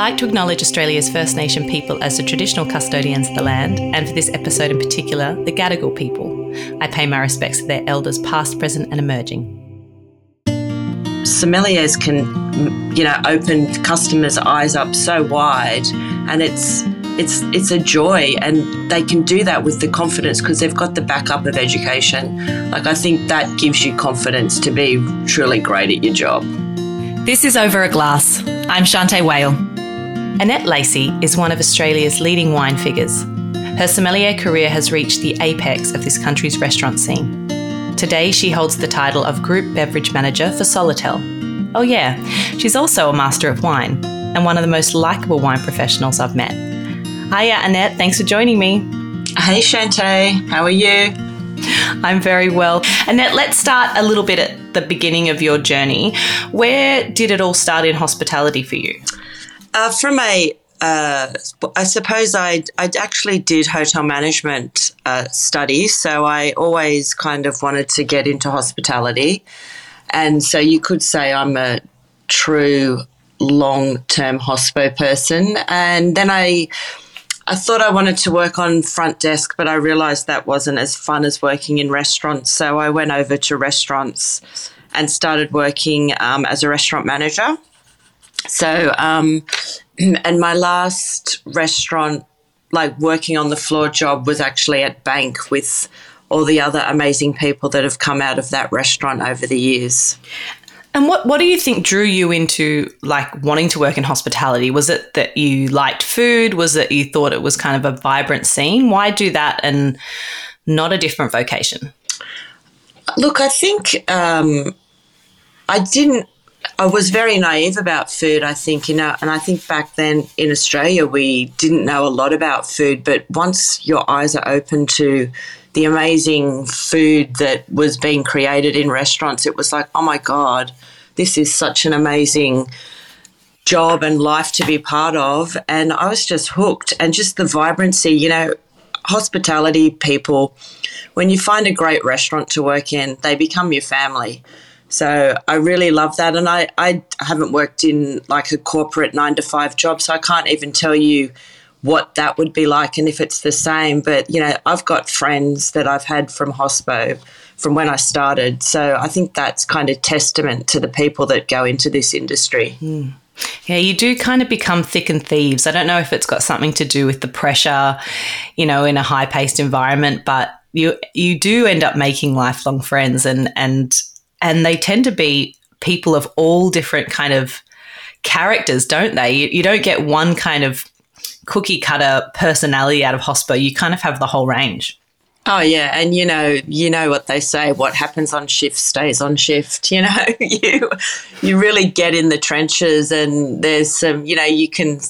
like to acknowledge Australia's First Nation people as the traditional custodians of the land, and for this episode in particular, the Gadigal people. I pay my respects to their elders, past, present, and emerging. Sommeliers can, you know, open customers' eyes up so wide, and it's it's it's a joy, and they can do that with the confidence because they've got the backup of education. Like I think that gives you confidence to be truly great at your job. This is Over a Glass. I'm Shanteh Wale. Annette Lacey is one of Australia's leading wine figures. Her sommelier career has reached the apex of this country's restaurant scene. Today, she holds the title of Group Beverage Manager for Solotel. Oh, yeah, she's also a master of wine and one of the most likable wine professionals I've met. Hiya, Annette. Thanks for joining me. Hey, Shanteh. How are you? I'm very well. Annette, let's start a little bit at the beginning of your journey. Where did it all start in hospitality for you? Uh, from a, uh, I suppose I I actually did hotel management uh, studies, so I always kind of wanted to get into hospitality, and so you could say I'm a true long term hospo person, and then I I thought I wanted to work on front desk, but I realized that wasn't as fun as working in restaurants. So I went over to restaurants and started working um, as a restaurant manager. So, um, and my last restaurant, like working on the floor job, was actually at Banc with all the other amazing people that have come out of that restaurant over the years. And what, what do you think drew you into like wanting to work in hospitality? Was it that you liked food? Was it you thought it was kind of a vibrant scene? Why do that and not a different vocation? Look, I think um, I didn't. I was very naive about food. I think you know, and I think back then in Australia we didn't know a lot about food. But once your eyes are open to the amazing food that was being created in restaurants, it was like, oh my God, this is such an amazing job and life to be part of. And I was just hooked. And just the vibrancy, you know, hospitality people, when you find a great restaurant to work in, they become your family. So I really love that. And I, I haven't worked in like a corporate nine to five job, so I can't even tell you what that would be like and if it's the same. But, you know, I've got friends that I've had from Hospo from when I started. So I think that's kind of testament to the people that go into this industry. Mm. Yeah, you do kind of become thick and thieves. I don't know if it's got something to do with the pressure, you know, in a high paced environment, but you you do end up making lifelong friends and and and they tend to be people of all different kind of characters, don't they? You, you don't get one kind of cookie cutter personality out of Hospo. You kind of have the whole range. Oh yeah, and you know, you know what they say: what happens on shift stays on shift. You know, you you really get in the trenches, and there's some, you know, you can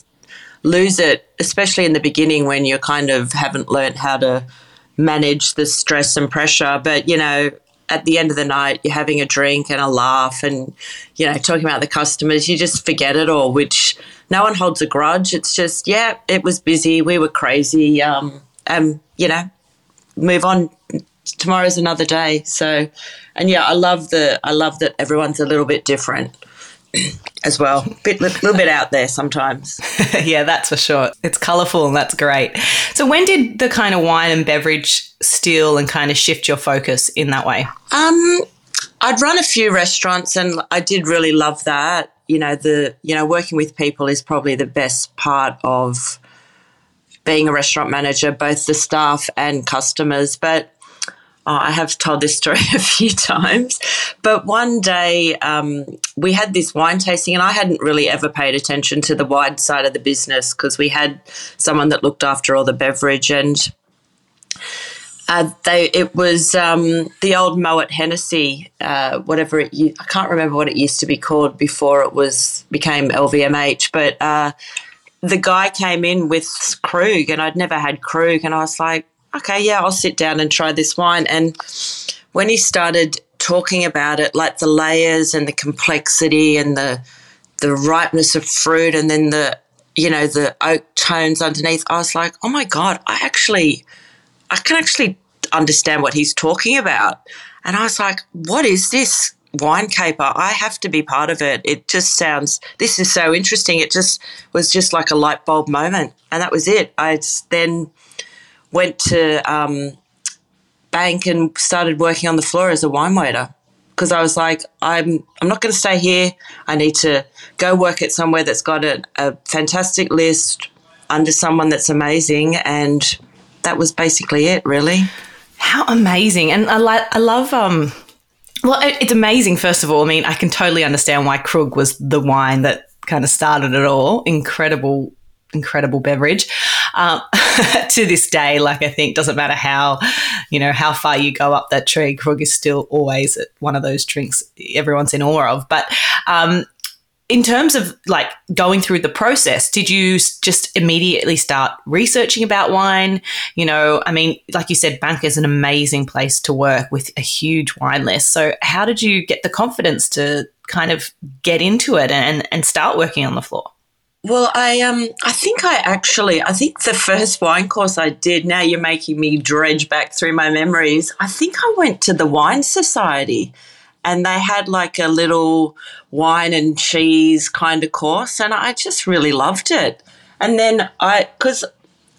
lose it, especially in the beginning when you kind of haven't learned how to manage the stress and pressure. But you know, at the end of the night, you're having a drink and a laugh, and you know, talking about the customers, you just forget it all, which no one holds a grudge. It's just, yeah, it was busy. We were crazy. Um, and, you know, move on. Tomorrow's another day. So, and yeah, I love the, I love that everyone's a little bit different as well. Bit, little bit out there sometimes. yeah, that's for sure. It's colourful and that's great. So, when did the kind of wine and beverage steal and kind of shift your focus in that way? Um, I'd run a few restaurants and I did really love that you know the you know working with people is probably the best part of being a restaurant manager both the staff and customers but oh, I have told this story a few times, but one day um, we had this wine tasting, and I hadn't really ever paid attention to the wide side of the business because we had someone that looked after all the beverage. And uh, they it was um, the old Moet Hennessy, uh, whatever it I can't remember what it used to be called before it was became LVMH, but uh, the guy came in with Krug, and I'd never had Krug, and I was like, okay, yeah, I'll sit down and try this wine. And when he started talking about it, like the layers and the complexity and the the ripeness of fruit, and then the you know the oak tones underneath, I was like, oh my god, I actually I can actually understand what he's talking about. And I was like, what is this? wine caper. I have to be part of it. It just sounds, this is so interesting. It just was just like a light bulb moment. And that was it. I then went to um, Banc and started working on the floor as a wine waiter because I was like, I'm, I'm not going to stay here. I need to go work at somewhere that's got a, a fantastic list under someone that's amazing. And that was basically it, really. How amazing. And I, li- I love, um, well, it's amazing, first of all. I mean, I can totally understand why Krug was the wine that kind of started it all. Incredible, incredible beverage. Um, to this day, like I think, doesn't matter how, you know, how far you go up that tree, Krug is still always one of those drinks everyone's in awe of. But um, in terms of like going through the process, did you just immediately start researching about wine? You know, I mean, like you said, Banc is an amazing place to work with a huge wine list. So, how did you get the confidence to kind of get into it and, and start working on the floor? Well, I um I think I actually I think the first wine course I did. Now you're making me dredge back through my memories. I think I went to the Wine Society and they had like a little wine and cheese kind of course, and I just really loved it. And then I, because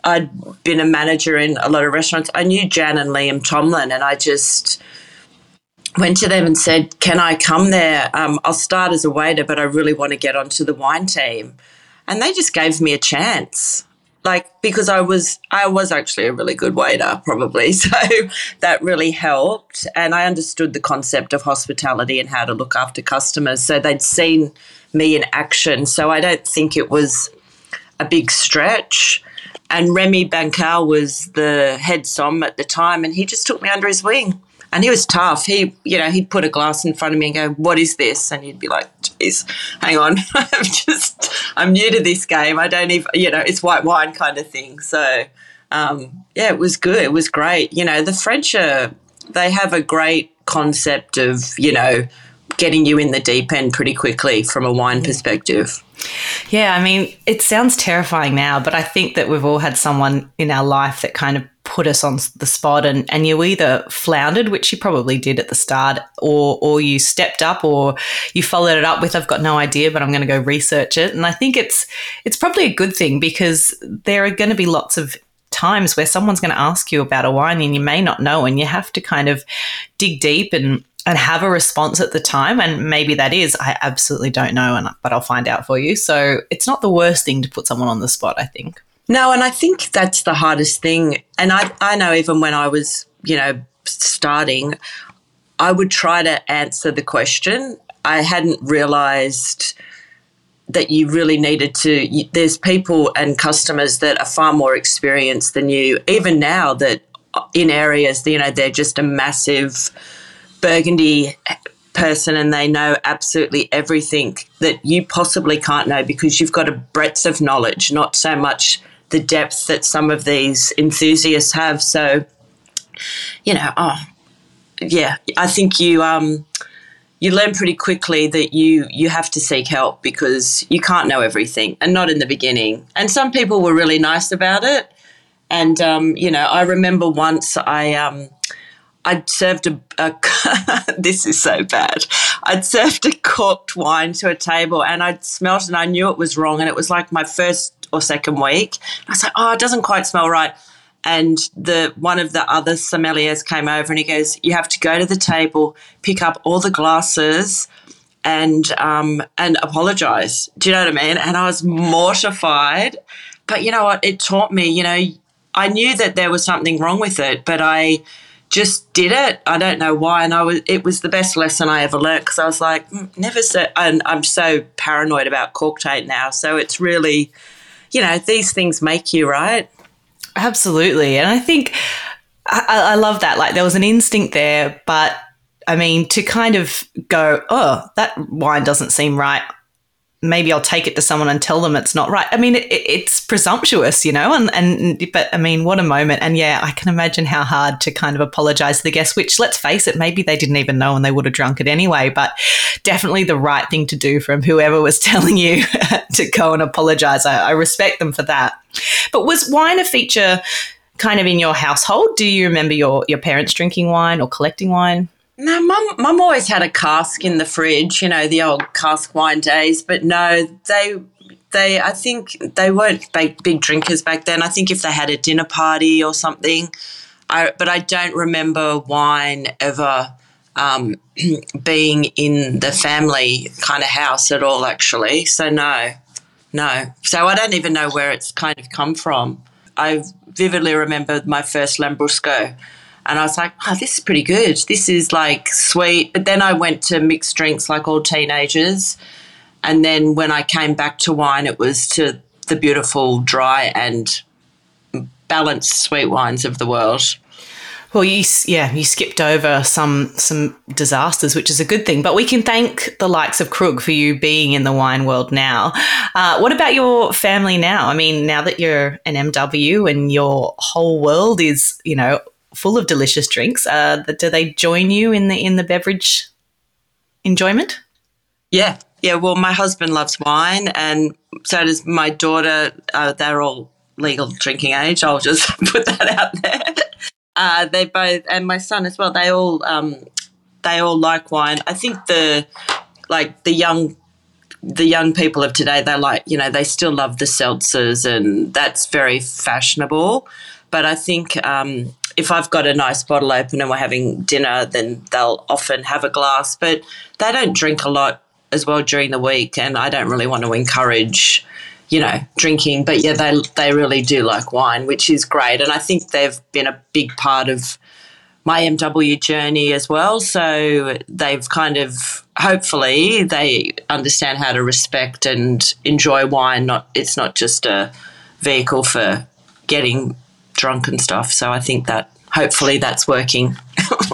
I'd been a manager in a lot of restaurants, I knew Jan and Liam Tomlin, and I just went to them and said, "Can I come there? Um, I'll start as a waiter, but I really want to get onto the wine team." And they just gave me a chance. Like because I was I was actually a really good waiter probably. So that really helped. And I understood the concept of hospitality and how to look after customers. So they'd seen me in action. So I don't think it was a big stretch. And Remy Bancal was the head som at the time and he just took me under his wing and he was tough. He, you know, he'd put a glass in front of me and go, "What is this?" And he'd be like, "Geez, hang on, I'm just, I'm new to this game. I don't even, you know, it's white wine kind of thing." So, um, yeah, it was good. It was great. You know, the French are, they have a great concept of, you know, getting you in the deep end pretty quickly from a wine perspective. Yeah, I mean, it sounds terrifying now, but I think that we've all had someone in our life that kind of put us on the spot and, and you either floundered, which you probably did at the start, or or you stepped up or you followed it up with I've got no idea, but I'm going to go research it. And I think it's it's probably a good thing because there are going to be lots of times where someone's going to ask you about a wine and you may not know and you have to kind of dig deep and and have a response at the time. And maybe that is i absolutely don't know and but i'll find out for you. So it's not the worst thing to put someone on the spot i think no, and I think that's the hardest thing. And I, I know even when I was, you know, starting, I would try to answer the question. I hadn't realized that you really needed to. There's people and customers that are far more experienced than you, even now that uh, in areas, you know, they're just a massive burgundy person and they know absolutely everything that you possibly can't know because you've got a breadth of knowledge, not so much the depth that some of these enthusiasts have. So, you know, oh, yeah, I think you um, you learn pretty quickly that you you have to seek help because you can't know everything, and not in the beginning. And some people were really nice about it. And um, you know, I remember once I. Um, I'd served a, a this is so bad. I'd served a corked wine to a table and I'd smelt and I knew it was wrong. And it was like my first or second week. I was like, oh, it doesn't quite smell right. And the one of the other sommeliers came over and he goes, you have to go to the table, pick up all the glasses, and um, and apologize. Do you know what I mean? And I was mortified. But you know what? It taught me. You know, I knew that there was something wrong with it, but I just did it. I don't know why, and I was. It was the best lesson I ever learned because I was like, mm, never. So, and I'm so paranoid about cork taint now. So it's really you know, these things make you, right? Absolutely. And I think I, I love that. Like there was an instinct there, but I mean, to kind of go, oh, that wine doesn't seem right maybe I'll take it to someone and tell them it's not right. I mean, it, it's presumptuous, you know, and, and, but I mean, what a moment. And yeah, I can imagine how hard to kind of apologize to the guests, which let's face it, maybe they didn't even know and they would have drunk it anyway, but definitely the right thing to do from whoever was telling you to go and apologize. I, I respect them for that. But was wine a feature kind of in your household? Do you remember your, your parents drinking wine or collecting wine? No, mum, mum always had a cask in the fridge, you know, the old cask wine days. But no, they, they, I think they weren't big, big drinkers back then. I think if they had a dinner party or something, I, but I don't remember wine ever um, being in the family kind of house at all, actually. So no, no. So I don't even know where it's kind of come from. I vividly remember my first Lambrusco and I was like, oh, this is pretty good. This is like sweet. But then I went to mixed drinks like all teenagers. And then when I came back to wine, it was to the beautiful, dry, and balanced sweet wines of the world. Well, you yeah, you skipped over some some disasters, which is a good thing. But we can thank the likes of Krug for you being in the wine world now. Uh, what about your family now? I mean, now that you're an MW and your whole world is you know full of delicious drinks. Uh, do they join you in the in the beverage enjoyment? Yeah, yeah. Well, my husband loves wine, and so does my daughter. Uh, they're all legal drinking age. I'll just put that out there. Uh, they both, and my son as well. They all, um, they all like wine. I think the, like the young, the young people of today, they like, you know, they still love the seltzers, and that's very fashionable. But I think um, if I've got a nice bottle open and we're having dinner, then they'll often have a glass, but they don't drink a lot as well during the week. And I don't really want to encourage, you know, drinking. But yeah, they, they really do like wine, which is great. And I think they've been a big part of my MW journey as well. So they've kind of hopefully they understand how to respect and enjoy wine. Not it's not just a vehicle for getting drunk and stuff. So I think that hopefully that's working.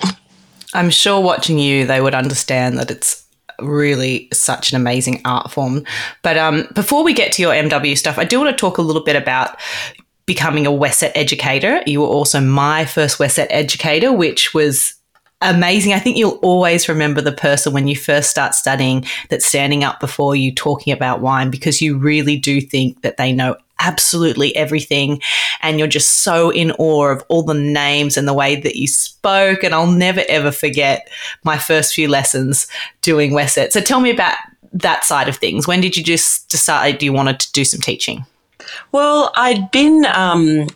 I'm sure watching you, they would understand that it's really such an amazing art form. But um, before we get to your MW stuff, I do want to talk a little bit about becoming a WSET educator. You were also my first WSET educator, which was amazing. I think you'll always remember the person when you first start studying that's standing up before you talking about wine because you really do think that they know absolutely everything. And you're just so in awe of all the names and the way that you spoke. And I'll never, ever forget my first few lessons doing WSET. So tell me about that side of things. When did you just decide you wanted to do some teaching? Well, I'd been, um,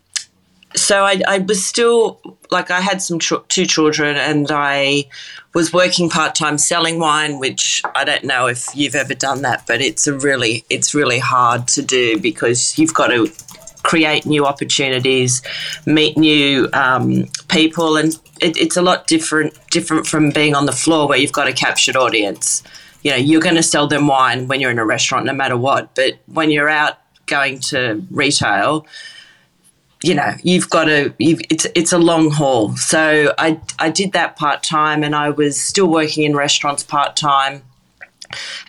so I, I was still like I had some ch- two children, and I was working part time selling wine, which I don't know if you've ever done that, but it's a really it's really hard to do because you've got to create new opportunities, meet new um, people, and it, it's a lot different different from being on the floor where you've got a captured audience. You know, you're going to sell them wine when you're in a restaurant, no matter what. But when you're out going to retail, you know you've got to you've, it's it's a long haul. So i i did that part time and i was still working in restaurants part time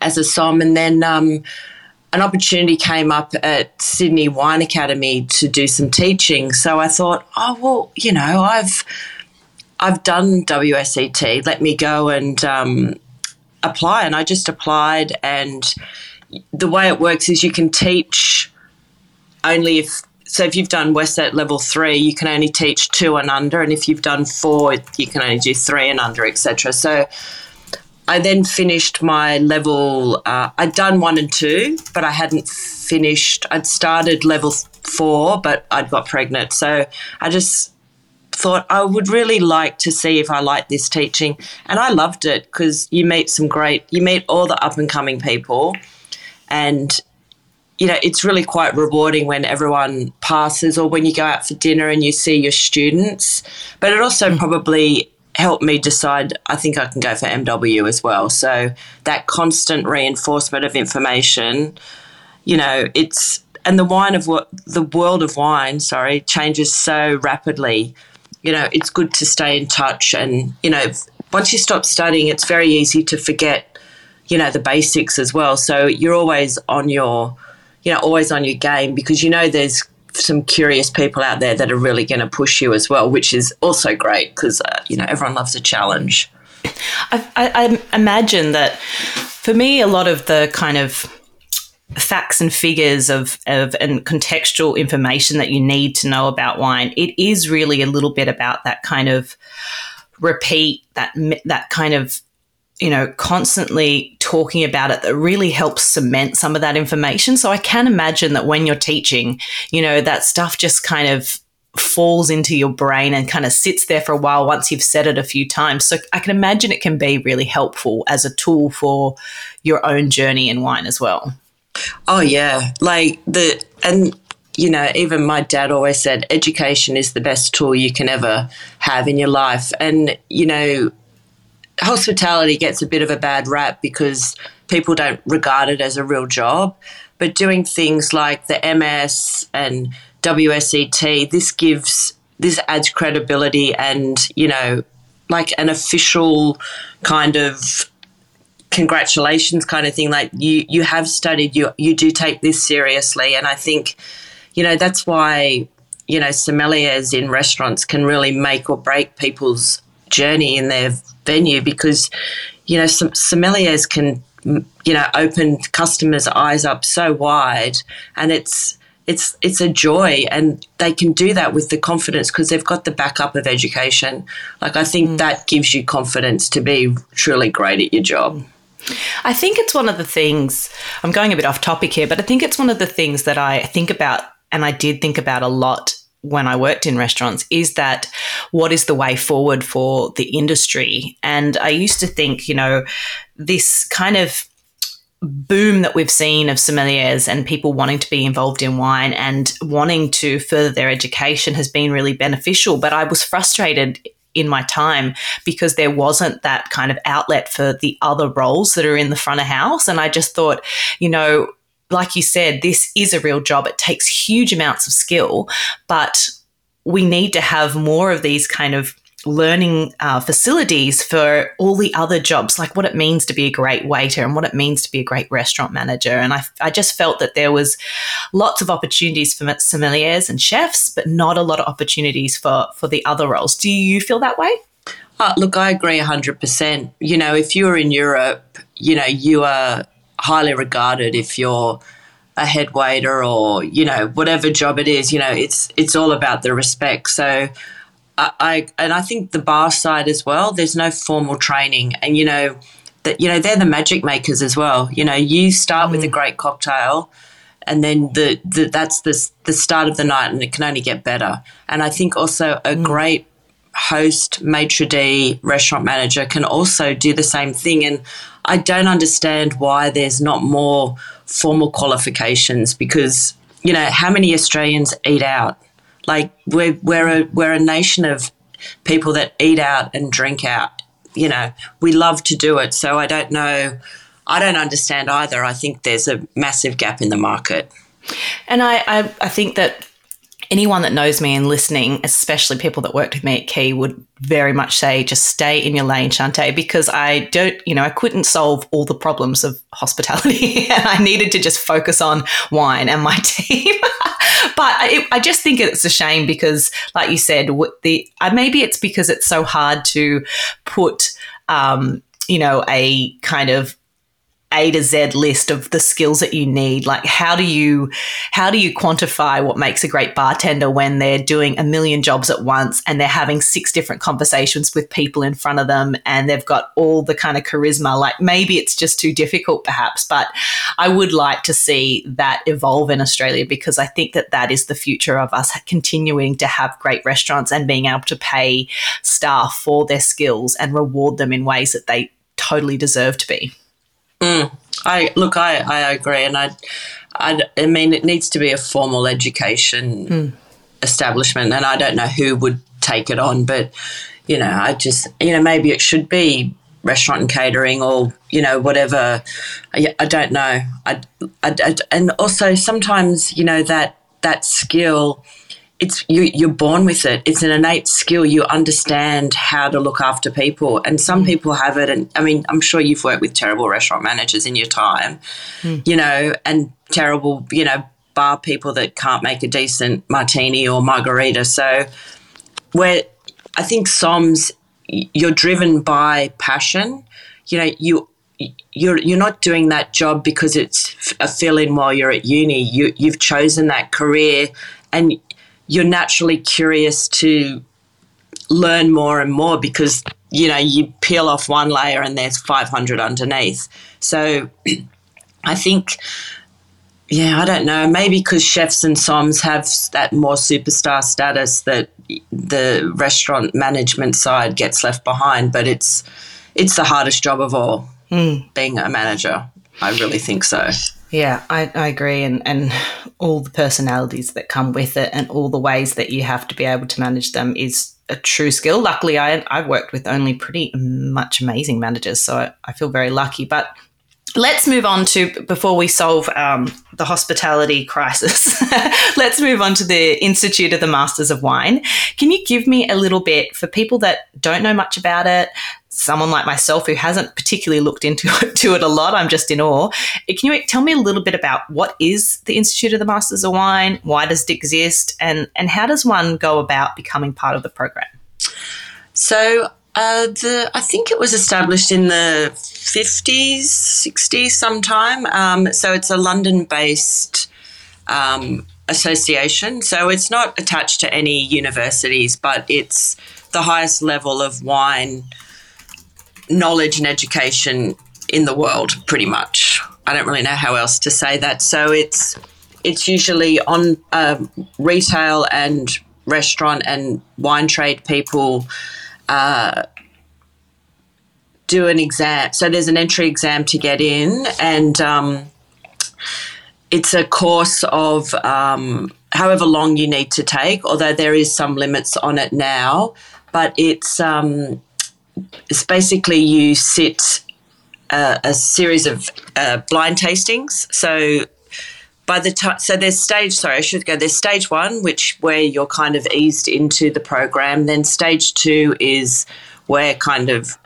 as a som. And then um, an opportunity came up at sydney wine academy to do some teaching. So i thought oh well you know i've i've done wset let me go and um, apply. And i just applied. And the way it works is you can teach only if so if you've done WSET level three, you can only teach two and under, and if you've done four, you can only do three and under, etc. So I then finished my level. Uh, I'd done one and two, but I hadn't finished. I'd started level four, but I'd got pregnant, so I just thought I would really like to see if I like this teaching, and I loved it because you meet some great, you meet all the up and coming people, and you know, it's really quite rewarding when everyone passes or when you go out for dinner and you see your students. But it also mm. probably helped me decide I think I can go for MW as well. So that constant reinforcement of information, you know, it's and the wine of what the world of wine, sorry, changes so rapidly. You know, it's good to stay in touch and, you know, once you stop studying, it's very easy to forget, you know, the basics as well. So you're always on your you know, always on your game because you know there's some curious people out there that are really going to push you as well, which is also great because, uh, you know, everyone loves a challenge. I, I, I imagine that for me, a lot of the kind of facts and figures of, of and contextual information that you need to know about wine, it is really a little bit about that kind of repeat that that kind of you know, constantly talking about it that really helps cement some of that information. So I can imagine that when you're teaching, you know, that stuff just kind of falls into your brain and kind of sits there for a while once you've said it a few times. So I can imagine it can be really helpful as a tool for your own journey in wine as well. Oh yeah, like the and you know, even my dad always said education is the best tool you can ever have in your life. And you know, hospitality gets a bit of a bad rap because people don't regard it as a real job. But doing things like the MS and WSET, this gives this adds credibility and you know like an official kind of congratulations kind of thing like you you have studied you you do take this seriously and i think you know that's why you know sommeliers in restaurants can really make or break people's journey in their venue because you know some sommeliers can you know open customers eyes up so wide and it's it's it's a joy and they can do that with the confidence because they've got the backup of education. Like i think mm. that gives you confidence to be truly great at your job. I think it's one of the things, I'm going a bit off topic here, but I think it's one of the things that I think about and I did think about a lot when I worked in restaurants is that what is the way forward for the industry? And I used to think, you know, this kind of boom that we've seen of sommeliers and people wanting to be involved in wine and wanting to further their education has been really beneficial. But I was frustrated in my time because there wasn't that kind of outlet for the other roles that are in the front of house. And I just thought, you know, like you said, this is a real job. It takes huge amounts of skill, but we need to have more of these kind of learning uh, facilities for all the other jobs, like what it means to be a great waiter and what it means to be a great restaurant manager. And I, I just felt that there was lots of opportunities for sommeliers and chefs, but not a lot of opportunities for, for the other roles. Do you feel that way? Uh, look, I agree 100%. You know, if you're in Europe, you know, you are highly regarded if you're a head waiter or, you know, whatever job it is, you know, it's it's all about the respect. So I, and I think the bar side as well. There's no formal training, and you know that you know they're the magic makers as well. You know, you start mm. with a mm. great cocktail, and then the, the that's the the start of the night, and it can only get better. And I think also a mm. great host, maitre d, restaurant manager can also do the same thing. And I don't understand why there's not more formal qualifications because you know how many Australians eat out like we're we're a we're a nation of people that eat out and drink out. You know, we love to do it. So I don't know. I don't understand either. I think there's a massive gap in the market. And I, I, I think that anyone that knows me and listening, especially people that worked with me at Quay, would very much say just stay in your lane, Shanteh, because I don't, you know, I couldn't solve all the problems of hospitality and I needed to just focus on wine and my team. but I, I, just think it's a shame because, like you said, the uh, maybe it's because it's so hard to put, um, you know, a kind of a to Z list of the skills that you need. Like how do you how do you quantify what makes a great bartender when they're doing a million jobs at once and they're having six different conversations with people in front of them and they've got all the kind of charisma. Like maybe it's just too difficult perhaps, but I would like to see that evolve in Australia because I think that that is the future of us continuing to have great restaurants and being able to pay staff for their skills and reward them in ways that they totally deserve to be. Mm. I look, I, I agree, and I, I, I mean, it needs to be a formal education mm. establishment, and I don't know who would take it on, but you know, I just, you know, maybe it should be restaurant and catering or you know whatever. I, I don't know. I, I, I, and also sometimes you know that that skill it's you, you're born with it. It's an innate skill. You understand how to look after people, and some mm. people have it. And I mean, I'm sure you've worked with terrible restaurant managers in your time, mm. you know, and terrible, you know, bar people that can't make a decent martini or margarita. So, where I think Soms, you're driven by passion. You know, you you're you're not doing that job because it's a fill in while you're at uni. You you've chosen that career, and you're naturally curious to learn more and more because you know you peel off one layer and there's 500 underneath. So I think yeah, I don't know. Maybe because chefs and somms have that more superstar status that the restaurant management side gets left behind. But it's it's the hardest job of all, mm. being a manager. I really think so. Yeah, I, I agree. And, and all the personalities that come with it and all the ways that you have to be able to manage them is a true skill. Luckily, I, I've worked with only pretty much amazing managers, so I, I feel very lucky. But let's move on to before we solve um, the hospitality crisis let's move on to the institute of the masters of wine. Can you give me a little bit for people that don't know much about it someone like myself who hasn't particularly looked into it, to it a lot i'm just in awe. Can you tell me a little bit about what is the institute of the masters of wine? Why does it exist? And and how does one go about becoming part of the program? So uh, the, I think it was established in the 50s, 60s sometime. Um, so it's a London based um, association. So it's not attached to any universities, but it's the highest level of wine knowledge and education in the world, pretty much. I don't really know how else to say that. So it's it's usually on uh, retail and restaurant and wine trade people do an exam. So there's an entry exam to get in, and um, it's a course of um, however long you need to take, although there is some limits on it now. But it's um, it's basically you sit uh, a series of uh, blind tastings. So by the time, so there's stage. Sorry, I should go. There's stage one, which where you're kind of eased into the program. Then stage two is where kind of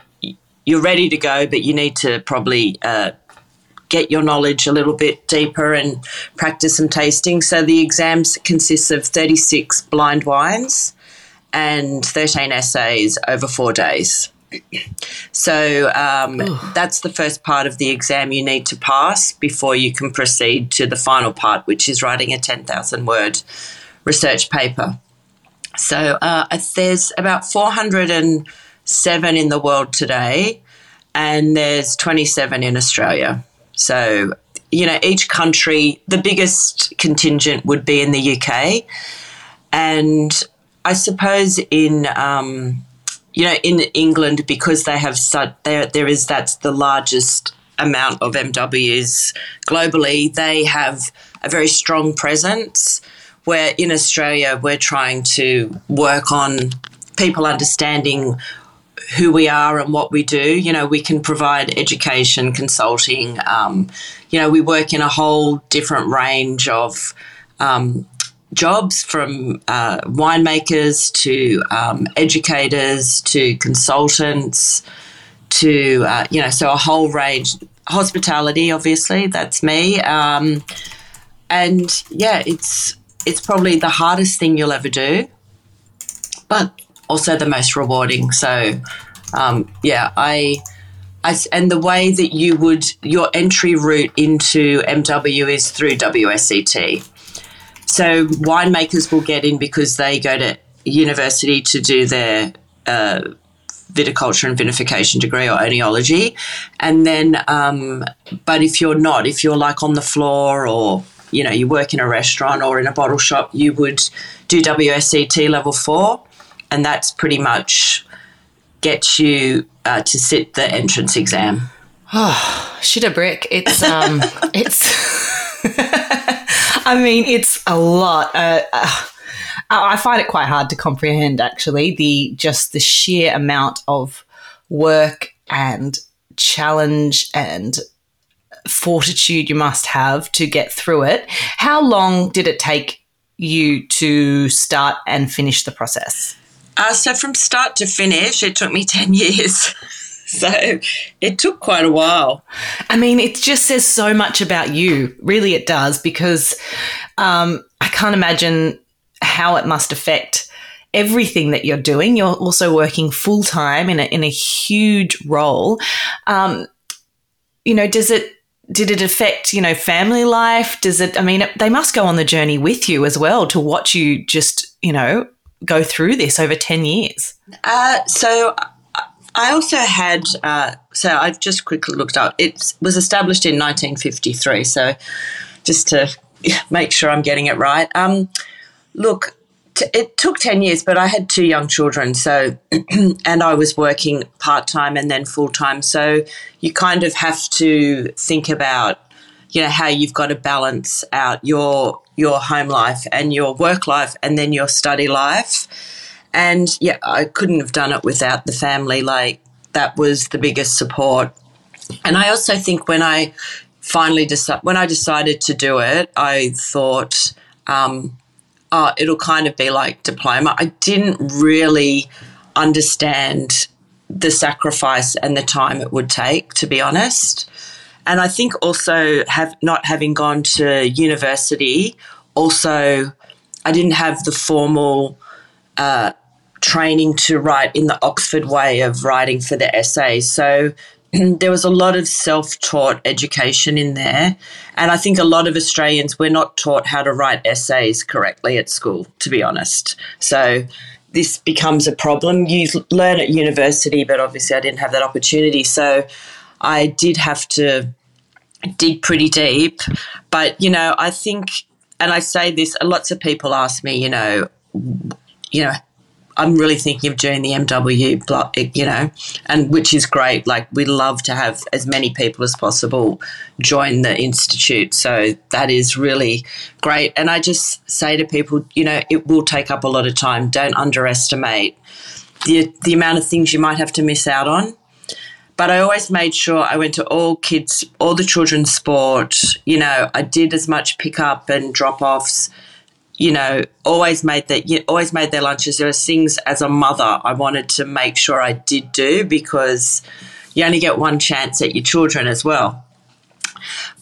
you're ready to go, but you need to probably uh, get your knowledge a little bit deeper and practice some tasting. So the exams consists of 36 blind wines and 13 essays over four days. So um, that's the first part of the exam you need to pass before you can proceed to the final part, which is writing a 10,000 word research paper. So uh, there's about 407 in the world today, and there's 27 in Australia. So, you know, each country, the biggest contingent would be in the UK. And I suppose in um, you know, in England, because they have such, there, there is that's the largest amount of MWs globally, they have a very strong presence. Where in Australia, we're trying to work on people understanding who we are and what we do. You know, we can provide education, consulting. Um, you know, we work in a whole different range of um, jobs from uh, winemakers to um, educators to consultants to uh, you know so a whole range hospitality obviously that's me um, and yeah it's it's probably the hardest thing you'll ever do but also the most rewarding. So um, yeah I, I and the way that you would your entry route into mw is through wset so winemakers will get in because they go to university to do their uh, viticulture and vinification degree or oenology, and then, um, but if you're not, if you're like on the floor or you know you work in a restaurant or in a bottle shop, you would do WSET level four, and that's pretty much gets you uh, to sit the entrance exam. Oh, shit a brick! It's um, it's. I mean, it's a lot. Uh, uh, I find it quite hard to comprehend, actually, the just the sheer amount of work and challenge and fortitude you must have to get through it. How long did it take you to start and finish the process? Uh, so, from start to finish, it took me 10 years. so it took quite a while. I mean, it just says so much about you. Really, it does, because um, I can't imagine how it must affect everything that you're doing. You're also working full time in a, in a huge role. Um, you know, does it did it affect you know family life does it i mean they must go on the journey with you as well to watch you just you know go through this over 10 years? Uh, so I also had, uh, so I've just quickly looked up, it was established in 1953. So just to make sure I'm getting it right. Um, look, t- it took 10 years, but I had two young children. So, and I was working part time and then full time. So you kind of have to think about, you know, how you've got to balance out your your home life and your work life and then your study life. And yeah, I couldn't have done it without the family. Like that was the biggest support. And I also think when I finally decided, when I decided to do it, I thought, um, oh, it'll kind of be like diploma. I didn't really understand the sacrifice and the time it would take, to be honest. And I think also have not having gone to university, also I didn't have the formal uh, training to write in the Oxford way of writing for the essays. So there was a lot of self taught education in there. And I think a lot of Australians, we're not taught how to write essays correctly at school, to be honest. So this becomes a problem. You learn at university, but obviously I didn't have that opportunity. So I did have to dig pretty deep. But, you know, I think, and I say this, lots of people ask me, you know, you know, I'm really thinking of doing the MW, you know, and which is great. Like we love to have as many people as possible join the institute, so that is really great. And I just say to people, you know, it will take up a lot of time. Don't underestimate the the amount of things you might have to miss out on. But I always made sure I went to all kids, all the children's sport. You know, I did as much pick up and drop offs you know, always made that, you always made their lunches. There were things as a mother I wanted to make sure I did do because you only get one chance at your children as well.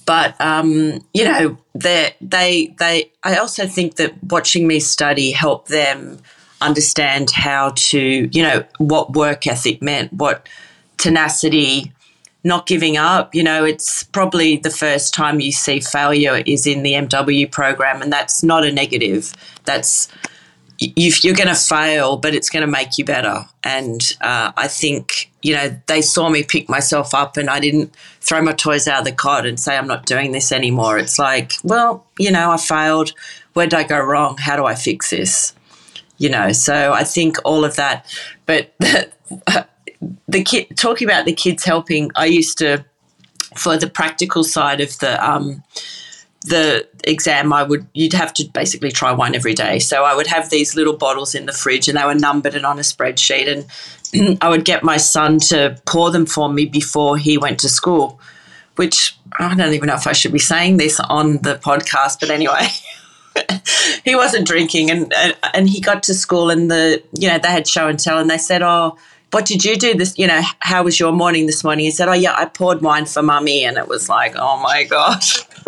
But um, you know, they they they. I also think that watching me study helped them understand how to, you know, what work ethic meant, what tenacity, not giving up. You know, it's probably the first time you see failure is in the MW program, and that's not a negative. That's you're going to fail, but it's going to make you better. And uh, I think, you know, they saw me pick myself up and I didn't throw my toys out of the cot and say, I'm not doing this anymore. It's like, well, you know, I failed. Where did I go wrong? How do I fix this? You know, so I think all of that. But the kid talking about the kids helping. I used to for the practical side of the um, the exam, I would you'd have to basically try one every day. So I would have these little bottles in the fridge, and they were numbered and on a spreadsheet, and I would get my son to pour them for me before he went to school. Which I don't even know if I should be saying this on the podcast, but anyway. he wasn't drinking and and he got to school and the you know they had show and tell and they said oh what did you do this? You know, how was your morning this morning? He said, oh, yeah, I poured wine for mummy. And it was like, oh my gosh.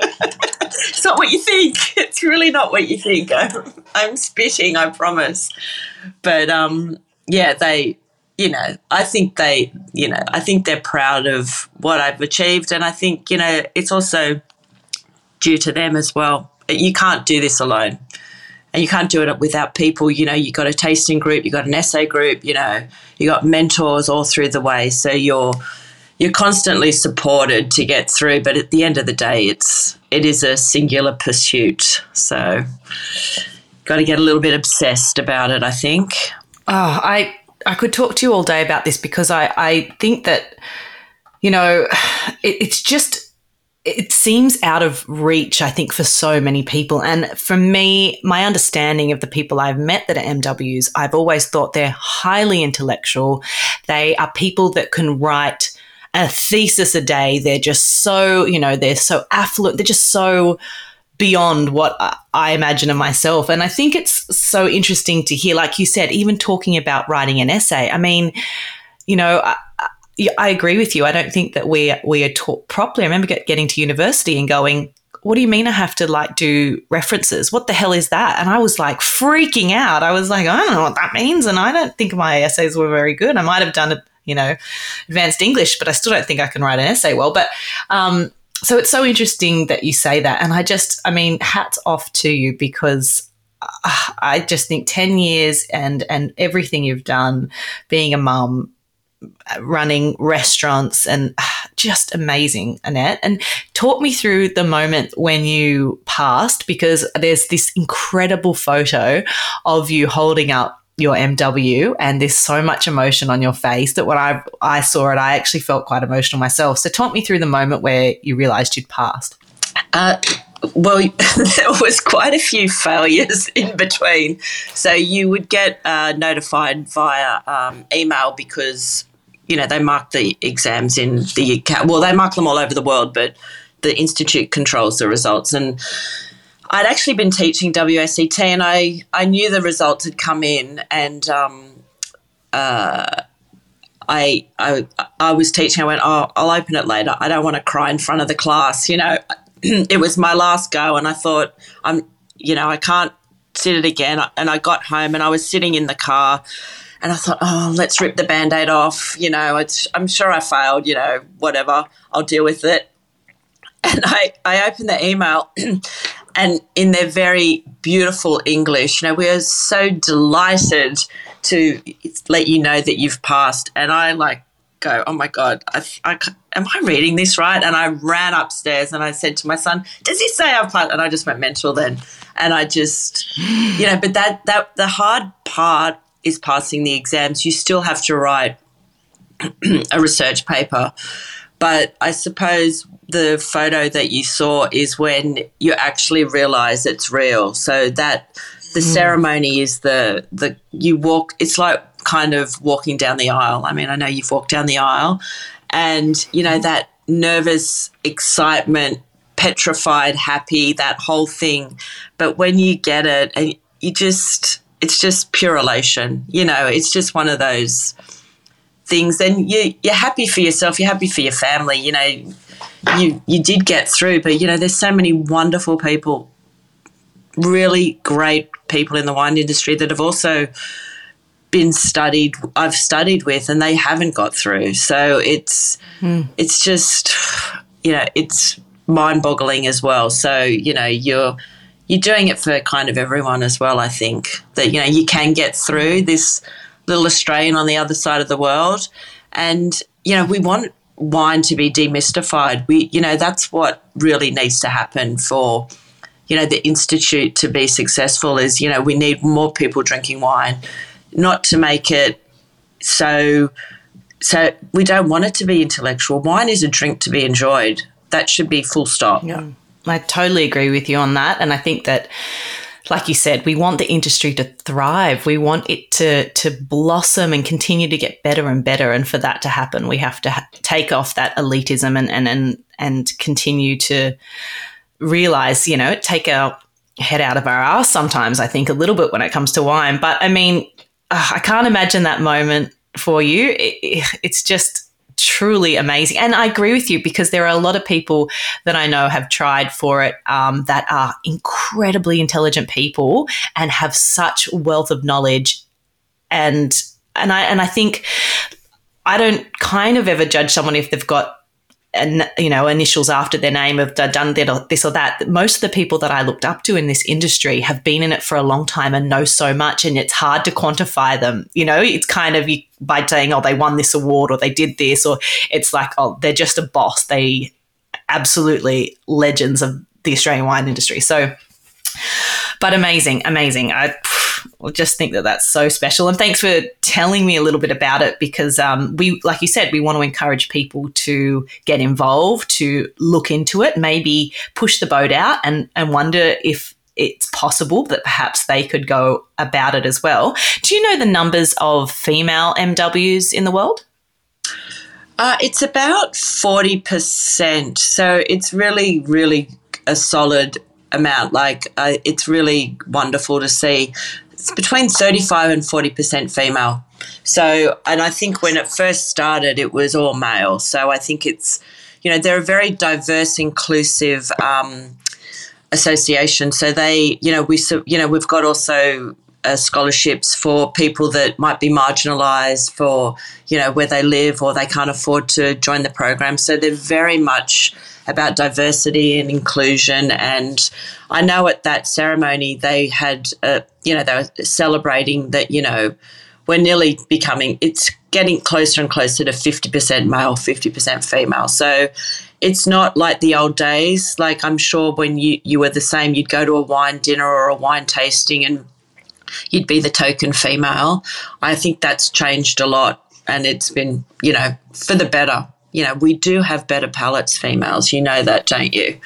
it's not what you think. It's really not what you think. I'm, I'm spitting, I promise. But um, yeah, they, you know, I think they, you know, I think they're proud of what I've achieved. And I think, you know, it's also due to them as well. You can't do this alone and you can't do it without people. You know, you've got a tasting group, you've got an essay group, you know, you've got mentors all through the way. So you're you're constantly supported to get through. But at the end of the day, it's it is a singular pursuit. So got to get a little bit obsessed about it. I think. Oh, I I could talk to you all day about this because I I think that you know it, it's just it seems out of reach, I think, for so many people. And for me, my understanding of the people I've met that are MWs, I've always thought they're highly intellectual. They are people that can write a thesis a day. They're just so, you know, they're so affluent. They're just so beyond what I imagine of myself. And I think it's so interesting to hear, like you said, even talking about writing an essay. I mean, you know, agree with you. I don't think that we we are taught properly. I remember get, getting to university and going, "What do you mean I have to like do references? What the hell is that?" And I was like freaking out. I was like, "I don't know what that means," and I don't think my essays were very good. I might have done you know, advanced English, but I still don't think I can write an essay well. But um, so it's so interesting that you say that, and I just, I mean, hats off to you because I just think 10 years and and everything you've done being a mum running restaurants and just amazing Annette. And talk me through the moment when you passed because there's this incredible photo of you holding up your MW and there's so much emotion on your face that when I I saw it I actually felt quite emotional myself. So talk me through the moment where you realized you'd passed. Uh, well, there was quite a few failures in between. So you would get uh, notified via um, email because you know they mark the exams in the UK. Well, they mark them all over the world, but the institute controls the results. And I'd actually been teaching WSET, and I I knew the results had come in, and um, uh, I, I I was teaching. I went, oh, I'll open it later. I don't want to cry in front of the class. You know, it was my last go, and I thought, I'm, you know, I can't sit it again. And I got home, and I was sitting in the car, and I thought, oh, let's rip the band aid off. You know, it's, I'm sure I failed. You know, whatever, I'll deal with it. And I, I opened the email, and in their very beautiful English, you know, we are so delighted to let you know that you've passed. And I like go, oh my God, I, I, am I reading this right? And I ran upstairs and I said to my son, does he say I've? And I just went mental then. And I just, you know, but that, that, the hard part is passing the exams. You still have to write a research paper. But I suppose the photo that you saw is when you actually realize it's real. So that the mm. ceremony is the the you walk. It's like kind of walking down the aisle. I mean, I know you've walked down the aisle, and you know that nervous excitement, petrified, happy, that whole thing. But when you get it, and you just, it's just pure elation. You know, it's just one of those things. Then you you're happy for yourself. You're happy for your family. You know, you you did get through, but you know, there's so many wonderful people, really great people in the wine industry that have also been studied I've studied with and they haven't got through. So it's mm. it's just you know, it's mind-boggling as well. So, you know, you're you're doing it for kind of everyone as well, I think. That you know, you can get through this little Australian on the other side of the world and you know, we want wine to be demystified. We you know, that's what really needs to happen for you know the institute to be successful is you know we need more people drinking wine not to make it so so we don't want it to be intellectual. Wine is a drink to be enjoyed. That should be full stop. Yeah. I totally agree with you on that. And I think that like you said, we want the industry to thrive. We want it to to blossom and continue to get better and better. And for that to happen, we have to ha- take off that elitism and and and and continue to realize, you know, take our head out of our ass sometimes. I think a little bit when it comes to wine. But I mean, uh, I can't imagine that moment for you. It, it's just truly amazing. And I agree with you because there are a lot of people that I know have tried for it um, that are incredibly intelligent people and have such wealth of knowledge. And and I and I think I don't kind of ever judge someone if they've got and you know initials after their name have done this or that most of the people that i looked up to in this industry have been in it for a long time and know so much and it's hard to quantify them. You know it's kind of you, by saying oh they won this award or they did this or it's like oh they're just a boss. They absolutely legends of the australian wine industry. So but amazing amazing. I I just think that that's so special. And thanks for telling me a little bit about it because um, we, like you said, we want to encourage people to get involved, to look into it, maybe push the boat out and, and wonder if it's possible that perhaps they could go about it as well. Do you know the numbers of female MWs in the world? Uh, it's about 40%. So it's really, really a solid amount. Like, uh, it's really wonderful to see it's between 35 and 40% female. So, and I think when it first started, it was all male. So I think it's, you know, they're a very diverse, inclusive um, association. So they, you know, we, you know, we've got also uh, scholarships for people that might be marginalised for you know where they live or they can't afford to join the program. So they're very much about diversity and inclusion. And I know at that ceremony they had, uh, you know, they were celebrating that you know we're nearly becoming it's getting closer and closer to 50% male 50% female so it's not like the old days like i'm sure when you you were the same you'd go to a wine dinner or a wine tasting and you'd be the token female i think that's changed a lot and it's been you know for the better you know we do have better palates females you know that don't you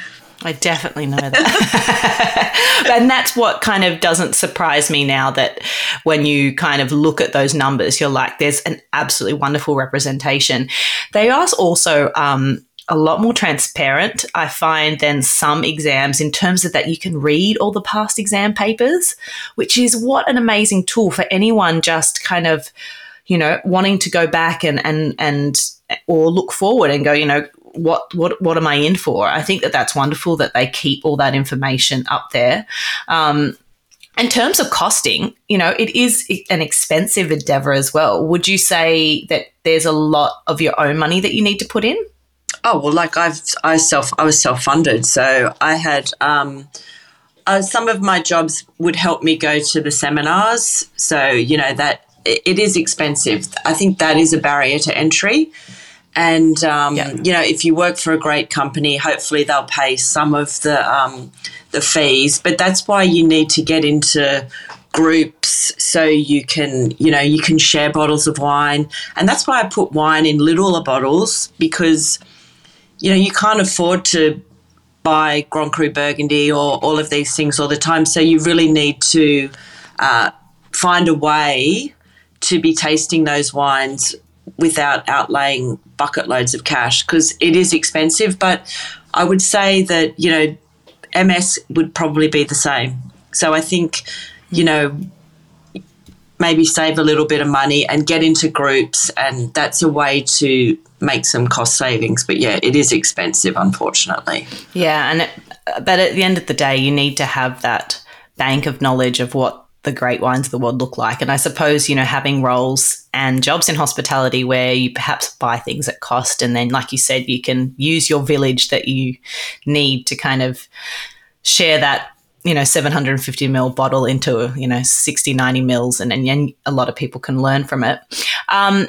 I definitely know that. and that's what kind of doesn't surprise me now that when you kind of look at those numbers, you're like, there's an absolutely wonderful representation. They are also um, a lot more transparent, I find, than some exams in terms of that you can read all the past exam papers, which is what an amazing tool for anyone just kind of, you know, wanting to go back and, and, and, or look forward and go, you know, what what what am I in for? I think that that's wonderful that they keep all that information up there. Um, in terms of costing, you know, it is an expensive endeavor as well. Would you say that there's a lot of your own money that you need to put in? Oh well, like I've I self I was self funded, so I had um, uh, some of my jobs would help me go to the seminars. So you know that it, it is expensive. I think that is a barrier to entry. And um, yeah. you know, if you work for a great company, hopefully they'll pay some of the um, the fees. But that's why you need to get into groups so you can you know you can share bottles of wine and that's why i put wine in littler bottles because you know you can't afford to buy grand cru burgundy or all of these things all the time so you really need to uh, find a way to be tasting those wines without outlaying bucket loads of cash because it is expensive. But I would say that, you know, MS would probably be the same. So I think, you know, maybe save a little bit of money and get into groups, and that's a way to make some cost savings. But yeah, it is expensive, unfortunately. Yeah, and it, but at the end of the day, you need to have that bank of knowledge of what the great wines of the world look like. And I suppose, you know, having roles and jobs in hospitality where you perhaps buy things at cost and then, like you said, you can use your village that you need to kind of share that, you know, 750 ml bottle into, you know, 60, 90 mils and, and a lot of people can learn from it. Um,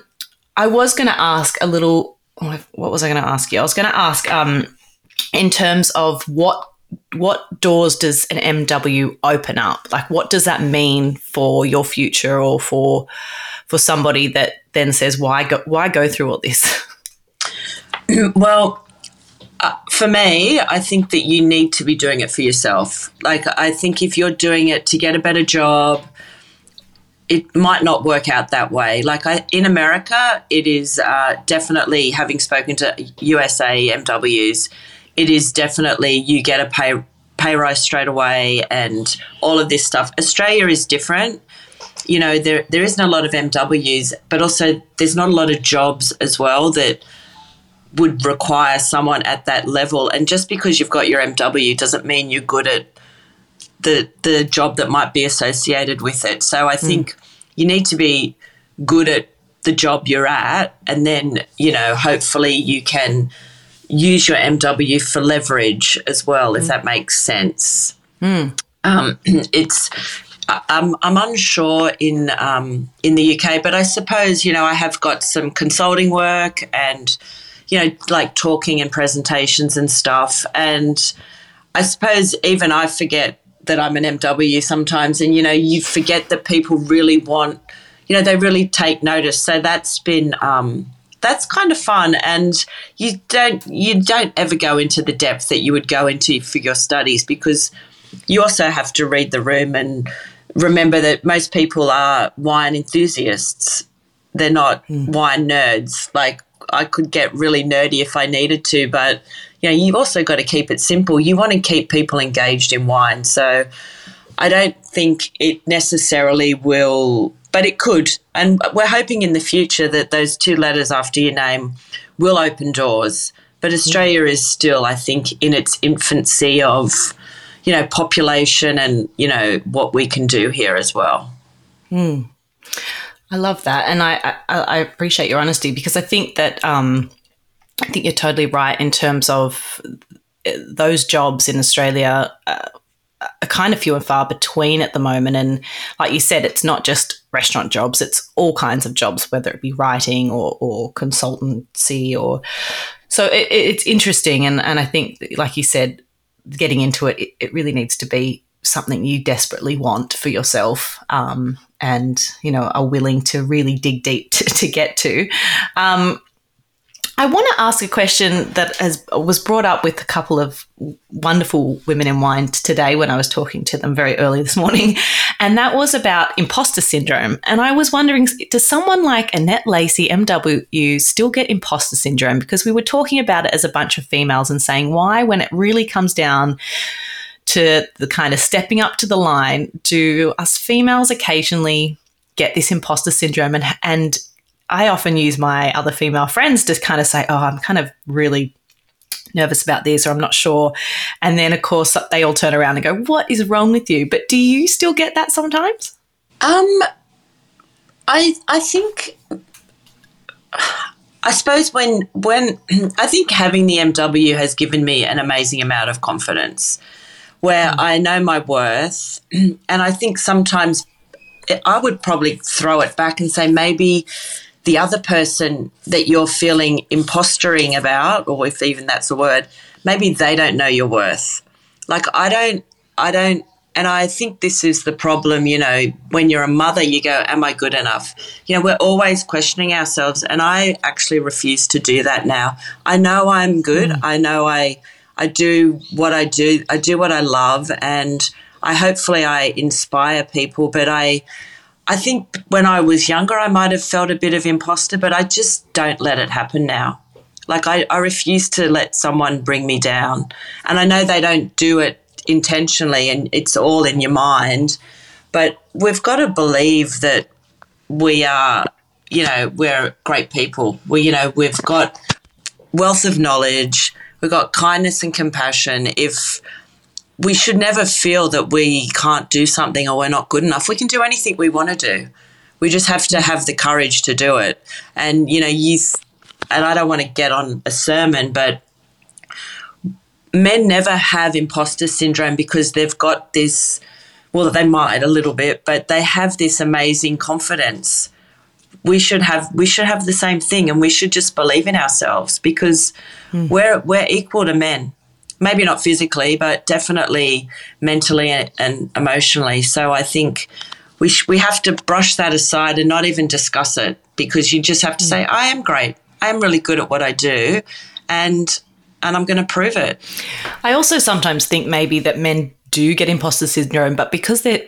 I was going to ask a little, what was I going to ask you? I was going to ask, um, in terms of what what doors does an MW open up? Like, what does that mean for your future, or for for somebody that then says, "Why go? Why go through all this?" Well, uh, for me, I think that you need to be doing it for yourself. Like, I think if you're doing it to get a better job, it might not work out that way. Like I, in America, it is uh, definitely having spoken to USA MWs it is definitely you get a pay pay rise straight away and all of this stuff. Australia is different. You know, there there isn't a lot of MWs, but also there's not a lot of jobs as well that would require someone at that level. And just because you've got your MW doesn't mean you're good at the the job that might be associated with it. So I hmm. think mm. you need to be good at the job you're at and then, you know, hopefully you can use your MW for leverage as well, if mm. that makes sense. Mm. Um, it's I'm, I'm unsure in um, in the UK, but I suppose you know I have got some consulting work and you know like talking and presentations and stuff, and I suppose even I forget that I'm an MW sometimes, and you know you forget that people really want, you know, they really take notice. So that's been um, that's kind of fun and you don't you don't ever go into the depth that you would go into for your studies because you also have to read the room and remember that most people are wine enthusiasts they're not mm. wine nerds like I could get really nerdy if I needed to but you know you've also got to keep it simple you want to keep people engaged in wine so I don't think it necessarily will but it could. And we're hoping in the future that those two letters after your name will open doors. But Australia is still, I think, in its infancy of, you know, population and, you know, what we can do here as well. Mm. I love that, and I, I, I appreciate your honesty because I think that um, I think you're totally right in terms of uh, those jobs in Australia. Uh, are kind of few and far between at the moment. And like you said, it's not just restaurant jobs, it's all kinds of jobs, whether it be writing or, or consultancy or so it, it's interesting. And, and I think, like you said, getting into it, it, it really needs to be something you desperately want for yourself um, and you know are willing to really dig deep to, to get to um, I want to ask a question that has was brought up with a couple of wonderful women in wine today when I was talking to them very early this morning, and that was about imposter syndrome. And I was wondering, does someone like Annette Lacey, MW, still get imposter syndrome? Because we were talking about it as a bunch of females and saying why, when it really comes down to the kind of stepping up to the line, do us females occasionally get this imposter syndrome and and I often use my other female friends to kind of say, oh, I'm kind of really nervous about this or I'm not sure. And then, of course, they all turn around and go, what is wrong with you? But do you still get that sometimes? Um, I, I think, I suppose when, when, I think having the MW has given me an amazing amount of confidence where mm. I know my worth. And I think sometimes I would probably throw it back and say maybe the other person that you're feeling impostering about, or if even that's a word, maybe they don't know your worth. Like I don't, I don't, and I think this is the problem, you know, when you're a mother, you go, Am I good enough? You know, we're always questioning ourselves. And I actually refuse to do that now. I know I'm good. Mm. I know I I do what I do, I do what I love and I hopefully I inspire people, but I I think when I was younger, I might have felt a bit of imposter, but I just don't let it happen now. Like, I, I refuse to let someone bring me down. And I know they don't do it intentionally and it's all in your mind, but we've got to believe that we are, you know, we're great people. We, you know, we've got wealth of knowledge, we've got kindness and compassion. If we should never feel that we can't do something or we're not good enough. We can do anything we want to do. We just have to have the courage to do it. And, you know, you, and I don't want to get on a sermon, but men never have imposter syndrome because they've got this, well, they might a little bit, but they have this amazing confidence. We should have we should have the same thing, and we should just believe in ourselves because mm. we're we're equal to men maybe not physically, but definitely mentally and, emotionally. So I think we, sh- we have to brush that aside and not even discuss it because you just have to say, mm. I am great. I am really good at what I do. And and I'm going to prove it. I also sometimes think maybe that men do get imposter syndrome, but because they're,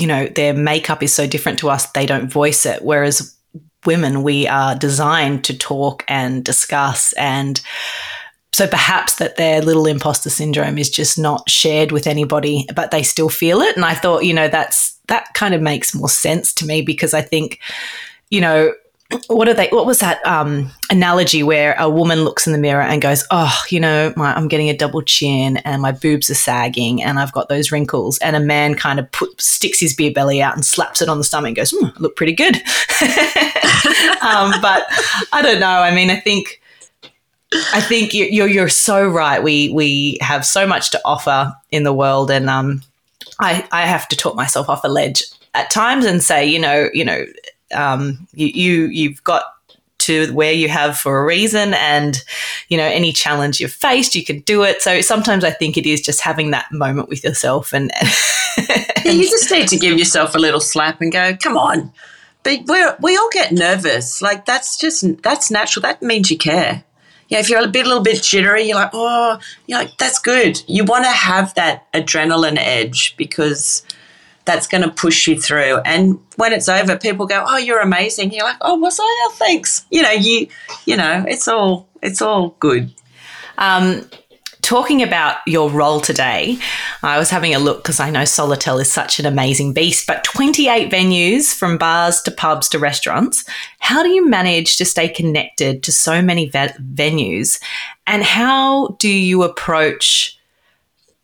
you know, their makeup is so different to us, they don't voice it. Whereas women, we are designed to talk and discuss and so perhaps that their little imposter syndrome is just not shared with anybody, but they still feel it. And I thought, you know, that's that kind of makes more sense to me because I think, you know, what are they? What was that um, analogy where a woman looks in the mirror and goes, "Oh, you know, my, I'm getting a double chin and my boobs are sagging and I've got those wrinkles," and a man kind of put, sticks his beer belly out and slaps it on the stomach and goes, mm, "Look pretty good." um, but I don't know. I mean, I think I think you're you're so right. We we have so much to offer in the world, and um, I I have to talk myself off a ledge at times and say, you know, you know, um, you, you you've got to where you have for a reason and you know any challenge you've faced you can do it. So sometimes i think it is just having that moment with yourself and, yeah, you just need to give yourself a little slap and go come on. But we we all get nervous. Like that's just that's natural. That means you care. Yeah, if you're a bit, a little bit jittery, you're like, oh, you're like, that's good. You want to have that adrenaline edge because that's going to push you through. And when it's over, people go, oh, you're amazing. You're like, oh, was I? Oh, thanks. You know, you, you know, it's all, it's all good. Um, talking about your role today, I was having a look because I know Solotel is such an amazing beast, but 28 venues from bars to pubs to restaurants. How do you manage to stay connected to so many ve- venues? And how do you approach,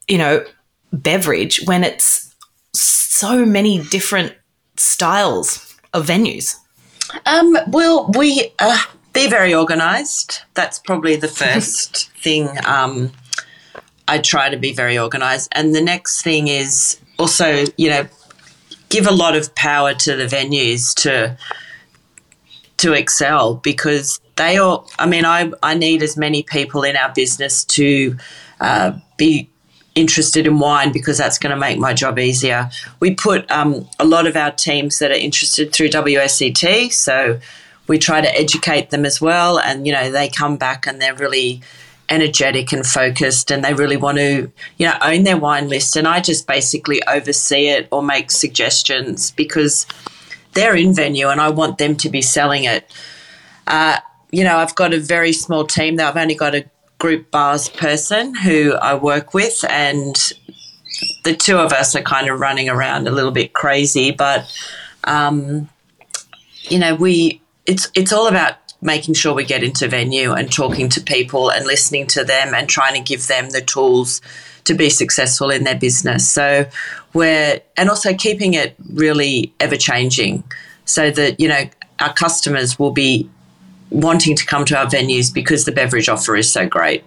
you know, beverage when it's so many different styles of venues? Um, well, we uh, be very organised. That's probably the first thing. Um, I try to be very organised, and the next thing is also, you know, give a lot of power to the venues to to excel because they all. I mean, I I need as many people in our business to uh, be interested in wine because that's going to make my job easier. We put um, a lot of our teams that are interested through WSET, so we try to educate them as well. And you know, they come back and they're really energetic and focused, and they really want to you know own their wine list. And I just basically oversee it or make suggestions because they're in venue and I want them to be selling it. Uh, you know, I've got a very small team that I've only got a group bars person who I work with, and the two of us are kind of running around a little bit crazy. But um, you know, we it's it's all about making sure we get into venue and talking to people and listening to them and trying to give them the tools to be successful in their business. So we're and also keeping it really ever changing so that you know our customers will be wanting to come to our venues because the beverage offer is so great.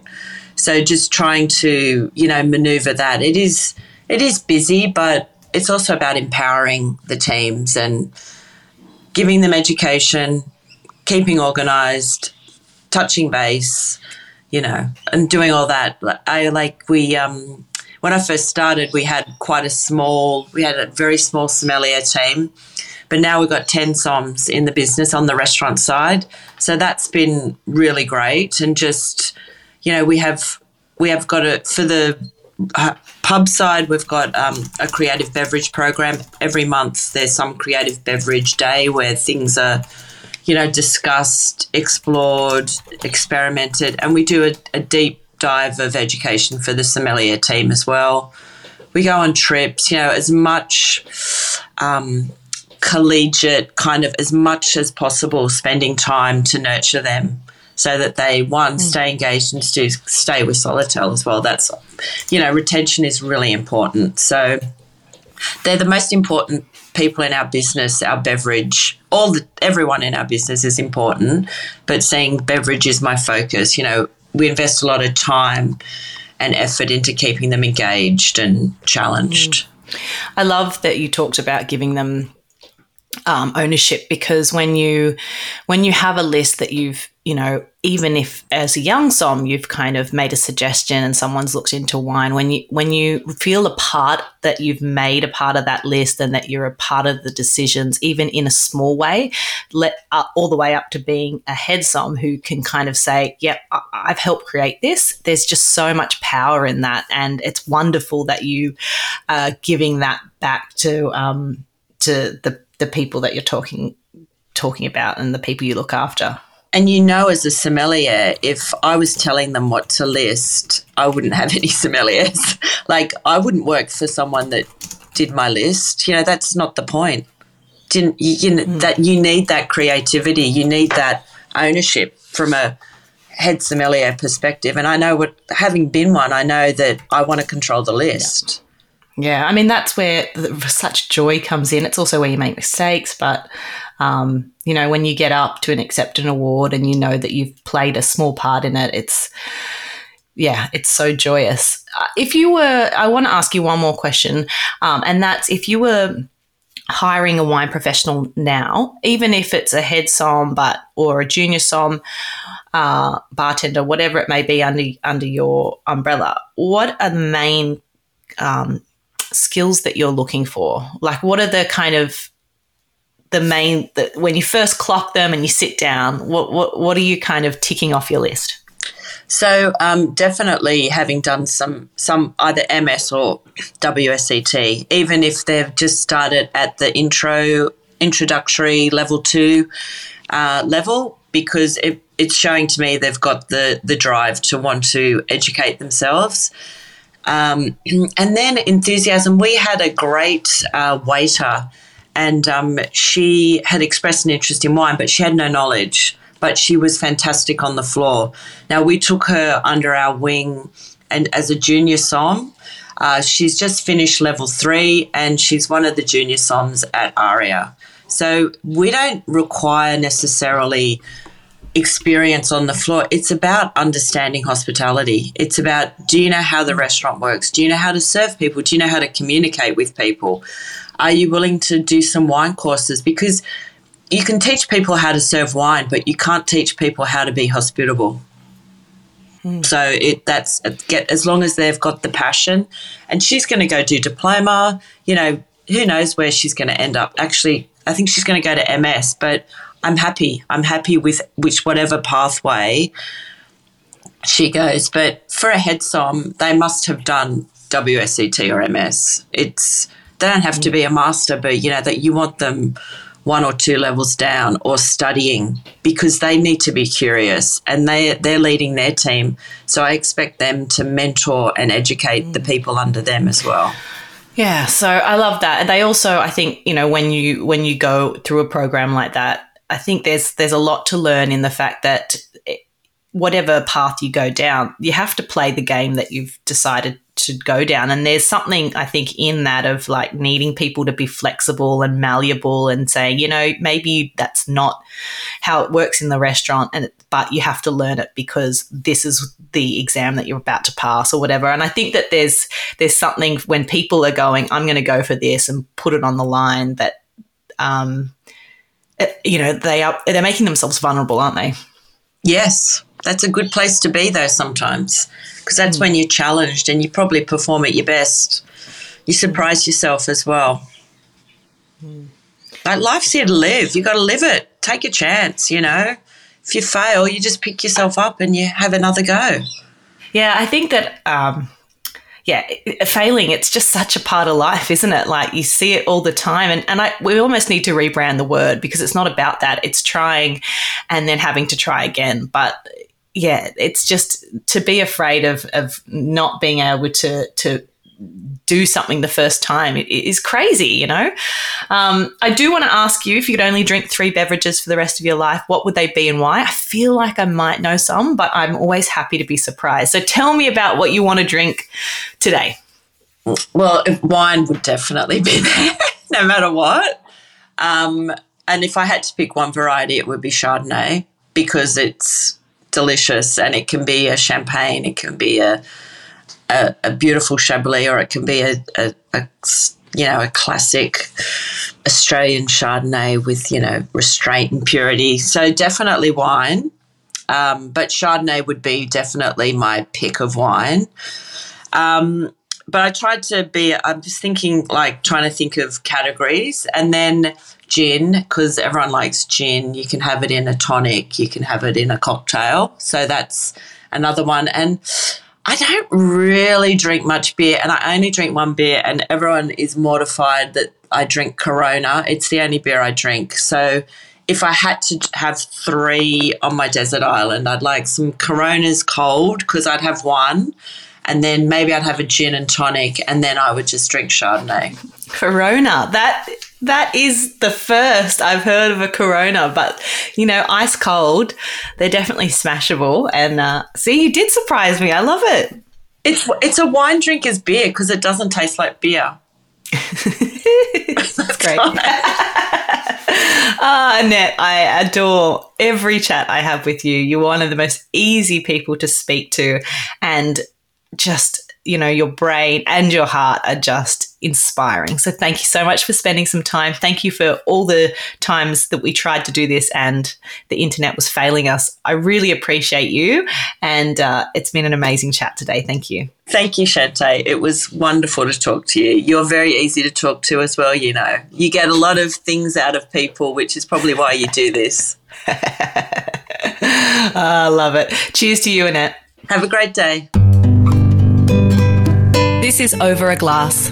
So just trying to, you know, maneuver that. It is it is busy, but it's also about empowering the teams and giving them education, keeping organized, touching base, you know, and doing all that. I like we um when I first started, we had quite a small, we had a very small sommelier team, but now we've got 10 SOMs in the business on the restaurant side. So that's been really great. And just, you know, we have, we have got it for the uh, pub side, we've got um, a creative beverage program. Every month there's some creative beverage day where things are, you know, discussed, explored, experimented, and we do a, a deep dive of education for the sommelier team as well. We go on trips, you know, as much um, collegiate kind of as much as possible, spending time to nurture them so that they one mm. stay engaged and to stay with Solotel as well. That's you know retention is really important. So they're the most important people in our business. Our beverage, all the, everyone in our business is important, but seeing beverage is my focus. You know, we invest a lot of time and effort into keeping them engaged and challenged. Mm. I love that you talked about giving them um, ownership because when you when you have a list that you've you know even if as a young som you've kind of made a suggestion and someone's looked into wine when you when you feel a part that you've made a part of that list and that you're a part of the decisions even in a small way let uh, all the way up to being a head som who can kind of say yep I- i've helped create this. There's just so much power in that and it's wonderful that you are giving that back to um, to the the people that you're talking talking about and the people you look after. And you know, as a sommelier, if I was telling them what to list, I wouldn't have any sommeliers. like, I wouldn't work for someone that did my list. You know, that's not the point. Didn't you, you know, mm. that you need that creativity, you need that ownership from a head sommelier perspective. And I know what, having been one, I know that I want to control the list. Yeah, I mean that's where the, such joy comes in. It's also where you make mistakes, but um, you know when you get up to an accept an award and you know that you've played a small part in it, it's yeah, it's so joyous. Uh, if you were, I want to ask you one more question, um, and that's if you were hiring a wine professional now, even if it's a head som, but or a junior som, uh, bartender, whatever it may be under under your umbrella, what are the main um, skills that you're looking for? Like, what are the kind of the main that when you first clock them and you sit down? What what what are you kind of ticking off your list? So um, definitely having done some some either MS or WSET, even if they've just started at the intro introductory level two uh, level, because it, it's showing to me they've got the the drive to want to educate themselves. Um, and then enthusiasm. We had a great uh, waiter, and um, she had expressed an interest in wine, but she had no knowledge. But she was fantastic on the floor. Now we took her under our wing, and as a junior som. Uh, she's just finished level three and she's one of the junior SOMs at ARIA. So we don't require necessarily experience on the floor. It's about understanding hospitality. It's about do you know how the restaurant works? Do you know how to serve people? Do you know how to communicate with people? Are you willing to do some wine courses? Because you can teach people how to serve wine, but you can't teach people how to be hospitable. Mm. So it that's get as long as they've got the passion, and she's going to go do diploma. You know, who knows where she's going to end up? Actually, I think she's going to go to MS, but I'm happy. I'm happy with which whatever pathway she goes. But for a head som, they must have done WSET or MS. It's they don't have to be a master, but you know that you want them one or two levels down or studying because they need to be curious and they they're leading their team. So I expect them to mentor and educate the mm. people under them as well. Yeah, so I love that. And they also I think, you know, when you when you go through a program like that, I think there's there's a lot to learn in the fact that whatever path you go down, you have to play the game that you've decided to go down. And there's something I think in that of like needing people to be flexible and malleable and saying, you know, maybe that's not how it works in the restaurant and but you have to learn it because this is the exam that you're about to pass or whatever. And I think that there's there's something when people are going, I'm going to go for this and put it on the line that um you know, they are they're making themselves vulnerable, aren't they? Yes, that's a good place to be though sometimes. Because that's mm. when you're challenged and you probably perform at your best. You surprise yourself as well. Mm. like life's here to live. You got to live it. Take a chance you know. If you fail you just pick yourself up and you have another go. Yeah i think that um, yeah, failing, it's just such a part of life, isn't it? Like you see it all the time. And, and I, we almost need to rebrand the word because it's not about that. It's trying and then having to try again. But yeah, it's just to be afraid of of not being able to to do something the first time it is crazy, you know. Um, I do want to ask you if you could only drink three beverages for the rest of your life, what would they be and why? I feel like I might know some, but I'm always happy to be surprised. So tell me about what you want to drink today. Well, wine would definitely be there, no matter what. Um, and if I had to pick one variety, it would be Chardonnay because it's delicious, and it can be a champagne, it can be a a, a beautiful Chablis, or it can be a, a, a you know, a classic Australian Chardonnay with, you know, restraint and purity. So definitely wine. Um, but Chardonnay would be definitely my pick of wine. Um, but I tried to be, I'm just thinking, like, trying to think of categories. And then gin because everyone likes gin. You can have it in a tonic, you can have it in a cocktail. So that's another one. And I don't really drink much beer, and I only drink one beer, and everyone is mortified that I drink Corona. It's the only beer I drink. So if I had to have three on my desert island, I'd like some Coronas cold because I'd have one and then maybe I'd have a gin and tonic, and then I would just drink Chardonnay. Corona. That that is the first I've heard of a Corona, but you know, ice cold, they're definitely smashable. And uh, see, you did surprise me. I love it. It's it's a wine drinker's beer because it doesn't taste like beer. That's great. Ah, Annette, I adore every chat I have with you. You're one of the most easy people to speak to, and just you know, your brain and your heart are just inspiring. So thank you so much for spending some time. Thank you for all the times that we tried to do this and the internet was failing us. I really appreciate you. And uh, it's been an amazing chat today. Thank you. Thank you, Shanteh. It was wonderful to talk to you. You're very easy to talk to as well, you know. You get a lot of things out of people, which is probably why you do this. I love it. Cheers to you, Annette. Have a great day. This is Over a Glass.